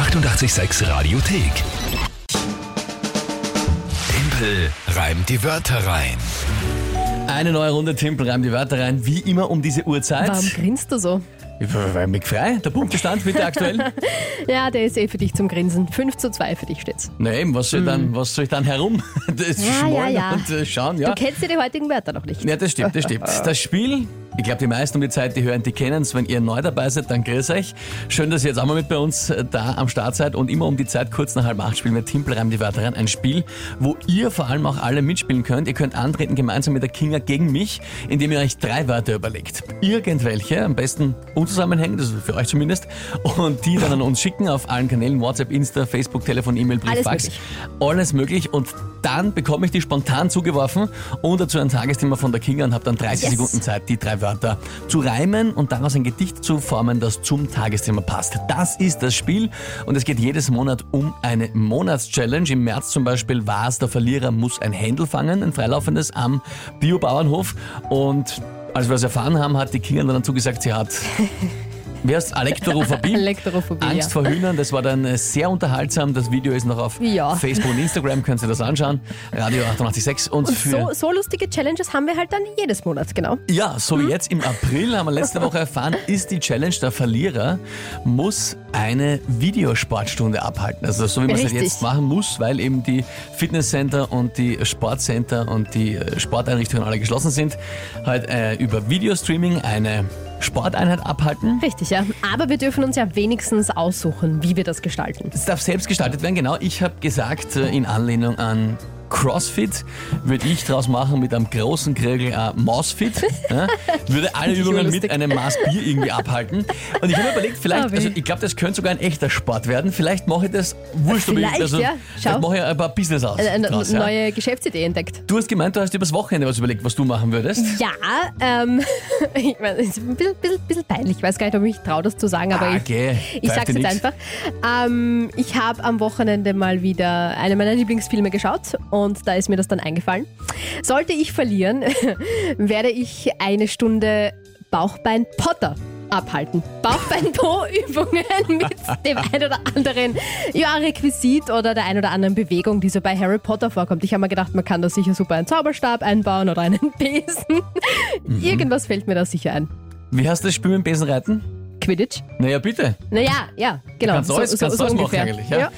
886 Radiothek. Tempel reimt die Wörter rein. Eine neue Runde Timpel reimt die Wörter rein, wie immer um diese Uhrzeit. Warum grinst du so? Weil mich frei. Der Punktestand bitte aktuell. Ja, der ist eh für dich zum Grinsen. 5 zu 2 für dich steht's. Na eben, was soll, dann, was soll ich dann herum? Das Ja, ja, ja. und äh, schauen, ja. Du kennst ja die heutigen Wörter noch nicht. Ja, das stimmt, das stimmt. Das Spiel, ich glaube, die meisten um die Zeit, die hören, die kennen es. Wenn ihr neu dabei seid, dann grüß euch. Schön, dass ihr jetzt auch mal mit bei uns äh, da am Start seid. Und immer um die Zeit, kurz nach halb acht, spielen wir Timpelreim die Wörter rein. Ein Spiel, wo ihr vor allem auch alle mitspielen könnt. Ihr könnt antreten gemeinsam mit der Kinga gegen mich, indem ihr euch drei Wörter überlegt. Irgendwelche, am besten unzusammenhängend, das ist für euch zumindest. Und die dann an uns schicken auf allen Kanälen, WhatsApp, Insta, Facebook, Telefon, E-Mail, Brief, Alles Fax. möglich. Alles möglich. Und dann bekomme ich die spontan zugeworfen und dazu ein Tagesthema von der Kinga und habe dann 30 Yes. Sekunden Zeit, die drei Wörter zu reimen und daraus ein Gedicht zu formen, das zum Tagesthema passt. Das ist das Spiel und es geht jedes Monat um eine Monatschallenge. Im März zum Beispiel war es, der Verlierer muss ein Händel fangen, ein freilaufendes am Biobauernhof und als wir es erfahren haben, hat die Kinga dann dazu gesagt, sie hat Wer ist Alektorophobie? Elektorophobie, Angst ja. vor Hühnern, das war dann äh, sehr unterhaltsam. Das Video ist noch auf Ja. Facebook und Instagram, könnt ihr das anschauen. Radio 886 und, Und für... so, so lustige Challenges haben wir halt dann jedes Monat, genau. Ja, so Hm? wie jetzt im April, haben wir letzte Woche erfahren, ist die Challenge, der Verlierer muss eine Videosportstunde abhalten. Also so wie man es halt jetzt machen muss, weil eben die Fitnesscenter und die Sportcenter und die äh, Sporteinrichtungen alle geschlossen sind, halt äh, über Videostreaming eine Sporteinheit abhalten. Richtig, ja. Aber wir dürfen uns ja wenigstens aussuchen, wie wir das gestalten. Es darf selbst gestaltet werden, genau. Ich habe gesagt, äh, in Anlehnung an CrossFit würde ich draus machen mit einem großen Krögel äh, Mausfit. Ja? Würde alle ich Übungen mit einem Maß Bier irgendwie abhalten. Und ich habe mir überlegt, vielleicht, Ah, also ich glaube, das könnte sogar ein echter Sport werden. Vielleicht mache ich das wurscht. ich- Vielleicht, also, ja. Vielleicht mache ich ein paar Business aus. Eine, eine draus, ja? neue Geschäftsidee entdeckt. Du hast gemeint, du hast übers Wochenende was überlegt, was du machen würdest. Ja, ähm, ich meine, es ist ein bisschen, bisschen, bisschen peinlich. Ich weiß gar nicht, ob ich mich traue, das zu sagen, aber Ah, ich, geh, ich pfeift sag's dir jetzt einfach. Ähm, ich habe am Wochenende mal wieder eine meiner Lieblingsfilme geschaut und da ist mir das dann eingefallen. Sollte ich verlieren, werde ich eine Stunde Bauchbein-Potter abhalten. Bauchbein-Po-Übungen mit dem ein oder anderen ja, Requisit oder der ein oder anderen Bewegung, die so bei Harry Potter vorkommt. Ich habe mir gedacht, man kann da sicher super einen Zauberstab einbauen oder einen Besen. Mhm. Irgendwas fällt mir da sicher ein. Wie hast du das Spiel mit dem Besenreiten? Quidditch? Naja, bitte. Naja, ja, genau. Kannst du alles, kannst du alles machen eigentlich, ja.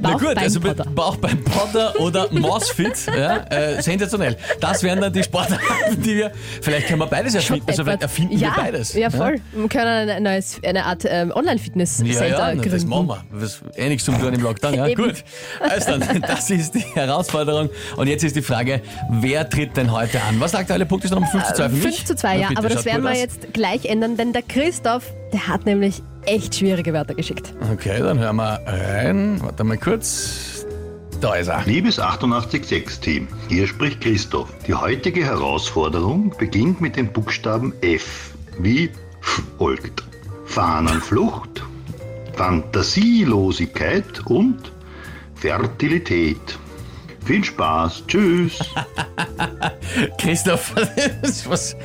Na gut, also mit Bauchbein-Potter. Bauch beim Potter oder Mossfit, ja, äh, sensationell. Das wären dann die Sportarten, die wir, vielleicht können wir beides erfinden, also vielleicht erfinden ja, wir beides. Ja, voll. Wir können ein neues, eine Art ähm, Online-Fitness-Center Ja, ja, gründen. das machen wir. Das ist eh nichts zum tun im Lockdown. Ja, gut. Also dann, das ist die Herausforderung. Und jetzt ist die Frage, wer tritt denn heute an? Was sagt der alle Punkte? Noch um 5 zu 2 für mich? 5 zu 2, ja. bitte, aber das werden wir aus. jetzt gleich ändern, denn der Christoph, der hat nämlich echt schwierige Wörter geschickt. Okay, dann hören wir rein. Warte mal kurz. Da ist er. Liebes 886-Team, hier spricht Christoph. Die heutige Herausforderung beginnt mit dem Buchstaben F, wie folgt. Fahnenflucht, Fantasielosigkeit und Fertilität. Viel Spaß, tschüss. Christoph, was,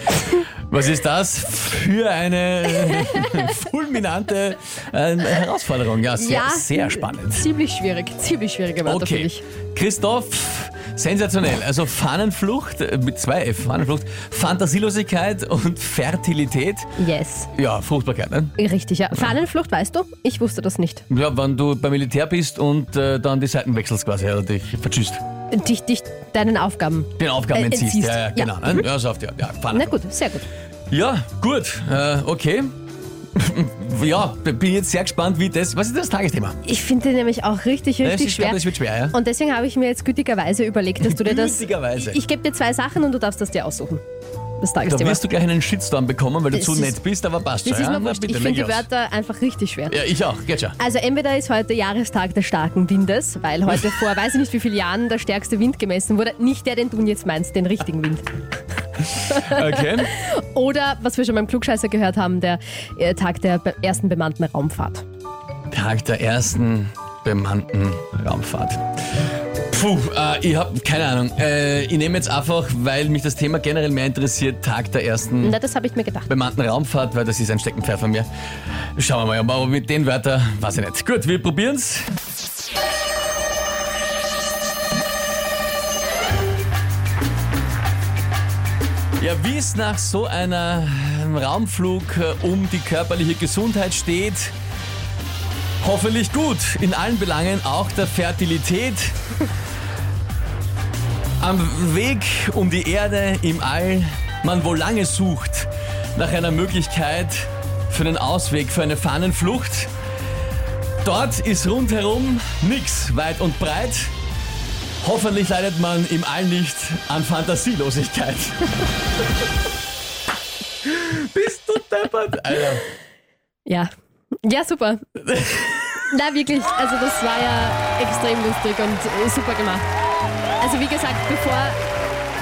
was ist das für eine fulminante äh, Herausforderung? Ja, sehr, ja, sehr spannend. Ziemlich schwierig, ziemlich schwierige Wörter für Okay, dich. Christoph, sensationell. Also Fahnenflucht äh, mit zwei F, Fahnenflucht, Fantasielosigkeit und Fertilität. Yes. Ja, Fruchtbarkeit, ne? Richtig, ja. Fahnenflucht, weißt du? Ich wusste das nicht. Ja, wenn du beim Militär bist und äh, dann die Seiten wechselst quasi, oder dich vertschüsst. Dich, dich deinen Aufgaben. Den Aufgaben Äh, entziehst. entziehst. Ja, ja, Ja. genau. Ne? Ja, so oft, ja, ja, Na gut, sehr gut. Ja, gut. Äh, okay. ja, bin jetzt sehr gespannt, wie das. Was ist das Tagesthema? Ich finde nämlich auch richtig, Ja, richtig ich schwer. das wird schwer, ja? Und deswegen habe ich mir jetzt gütigerweise überlegt, dass du dir das. Gütigerweise. Ich, ich gebe dir zwei Sachen und du darfst das dir aussuchen. Das Da Tagesthema. wirst du gleich einen Shitstorm bekommen, weil du Das zu ist- nett bist, aber passt das schon. ist ja? mir Na, wurscht. bitte, Ich finde die. Wörter einfach richtig schwer. Ja, ich auch, geht schon. Also entweder ist heute Jahrestag des starken Windes, weil heute vor weiß ich nicht wie vielen Jahren der stärkste Wind gemessen wurde. Nicht der, den du jetzt meinst, den richtigen Wind. Okay. Oder, was wir schon beim Klugscheißer gehört haben, der äh, Tag der ersten bemannten Raumfahrt. Tag der ersten bemannten Raumfahrt. Puh, äh, ich habe keine Ahnung. Äh, ich nehme jetzt einfach, weil mich das Thema generell mehr interessiert, Tag der ersten Na, das habe ich mir gedacht. bemannten Raumfahrt, weil das ist ein Steckenpferd von mir. Schauen wir mal, aber mit den Wörtern weiß ich nicht. Gut, wir probieren's. Ja, wie es nach so einer ähm, Raumflug äh, um die körperliche Gesundheit steht, hoffentlich gut. In allen Belangen, auch der Fertilität. Am Weg um die Erde im All, man wohl lange sucht nach einer Möglichkeit für einen Ausweg, für eine Fahnenflucht. Dort ist rundherum nix weit und breit. Hoffentlich leidet man im All nicht an Fantasielosigkeit. Bist du deppert? Alter. Ja. Ja, super. Na, wirklich. Also, das war ja extrem lustig und super gemacht. Also, wie gesagt, bevor,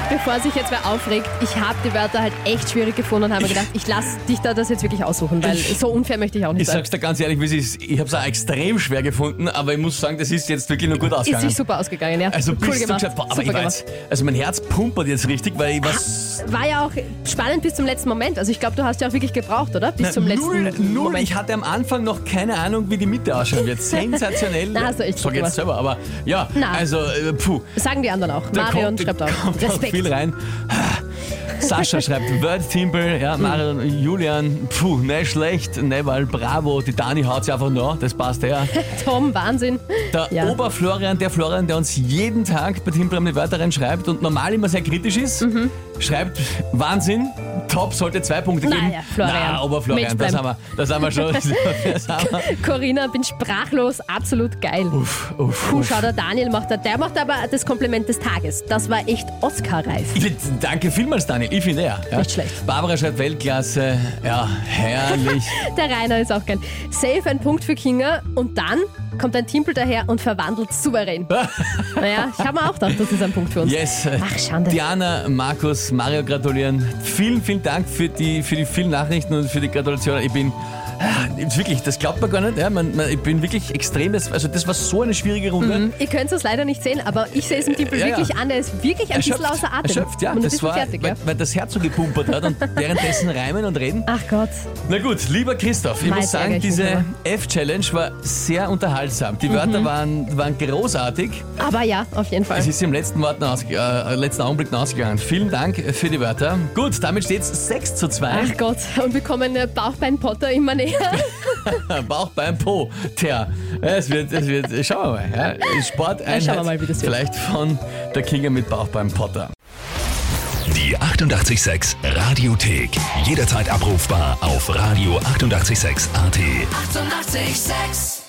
bevor sich jetzt wer aufregt, ich habe die Wörter halt echt schwierig gefunden und habe mir gedacht, ich lasse dich da das jetzt wirklich aussuchen, weil Ich- so unfair möchte ich auch nicht Ich sein. sag's dir ganz ehrlich, wie es ist. Ich hab's auch extrem schwer gefunden, aber ich muss sagen, das ist jetzt wirklich nur gut Ist ausgegangen. sich super ausgegangen, ja. Also cool bist du gemacht. Boah, aber super ich jetzt, also mein Herz pumpert jetzt richtig, weil ich was. War ja auch spannend bis zum letzten Moment. Also ich glaube, du hast ja auch wirklich gebraucht, oder? Bis zum letzten null, null. Moment. Ich hatte am Anfang noch keine Ahnung, wie die Mitte ausschauen wird. Sensationell. Na, hast du echt Sag jetzt selber, aber ja, Na. also äh, puh. Sagen die anderen auch. Da Marion kommt, schreibt da auch. kommt auch Respekt. Viel rein. Sascha schreibt Word Timpel, ja, Marion, Julian, puh, nicht schlecht, Neval, bravo, die Dani haut sich einfach noch, das passt ja. Tom, Wahnsinn. Der Ja. Oberflorian, der Florian, der uns jeden Tag bei Timpel die Wörter reinschreibt und normal immer sehr kritisch ist, Mhm. schreibt Wahnsinn, top, sollte zwei Punkte geben. ja, Florian. Na, Oberflorian, Mensch das haben, wir, das haben wir schon. Das haben wir. Corinna, bin sprachlos, absolut geil. Uff, uff, Puh, uff. schau, der Daniel macht da, der macht aber das Kompliment des Tages. Das war echt Oscar-reif. Danke vielmals, Daniel. Ich finde ja. ja. Nicht schlecht. Barbara schreibt Weltklasse. Ja, herrlich. Der Rainer ist auch geil. Safe ein Punkt für Kinga und dann kommt ein Timpel daher und verwandelt souverän. naja, ich habe mir auch gedacht, das ist ein Punkt für uns. Yes. Ach, Schande. Diana, Markus, Mario gratulieren. Vielen, vielen Dank für die, für die vielen Nachrichten und für die Gratulation. Ich bin wirklich, das glaubt man gar nicht. Ja, man, man, ich bin wirklich extrem. Das, also, das war so eine schwierige Runde. Ihr könnt es leider nicht sehen, aber ich sehe es im Timpel Ja, ja. wirklich an. Der ist wirklich ein bisschen außer Atem. erschöpft, ja. Und Das war, fertig, weil, ja. weil das Herz so gepumpert hat und währenddessen reimen und reden. Ach Gott. Na gut, lieber Christoph, ich Mei, muss sagen, diese. F-Challenge war sehr unterhaltsam. Die Wörter Mhm. waren, waren großartig. Aber ja, auf jeden Fall. Es ist im letzten, Wort äh, letzten Augenblick ausgegangen. Vielen Dank für die Wörter. Gut, damit steht es 6 zu 2. Ach Gott, und wir kommen äh, Bauchbein-Potter immer näher. Bauch beim Po. Tja, es wird, es wird, schauen wir mal. Ja. Sporteinheit, Ja, schauen wir mal, wie das wird. vielleicht von der Kinga mit Bauch beim Potter. Die 886 Radiothek. Jederzeit abrufbar auf radio886.at. 886! 886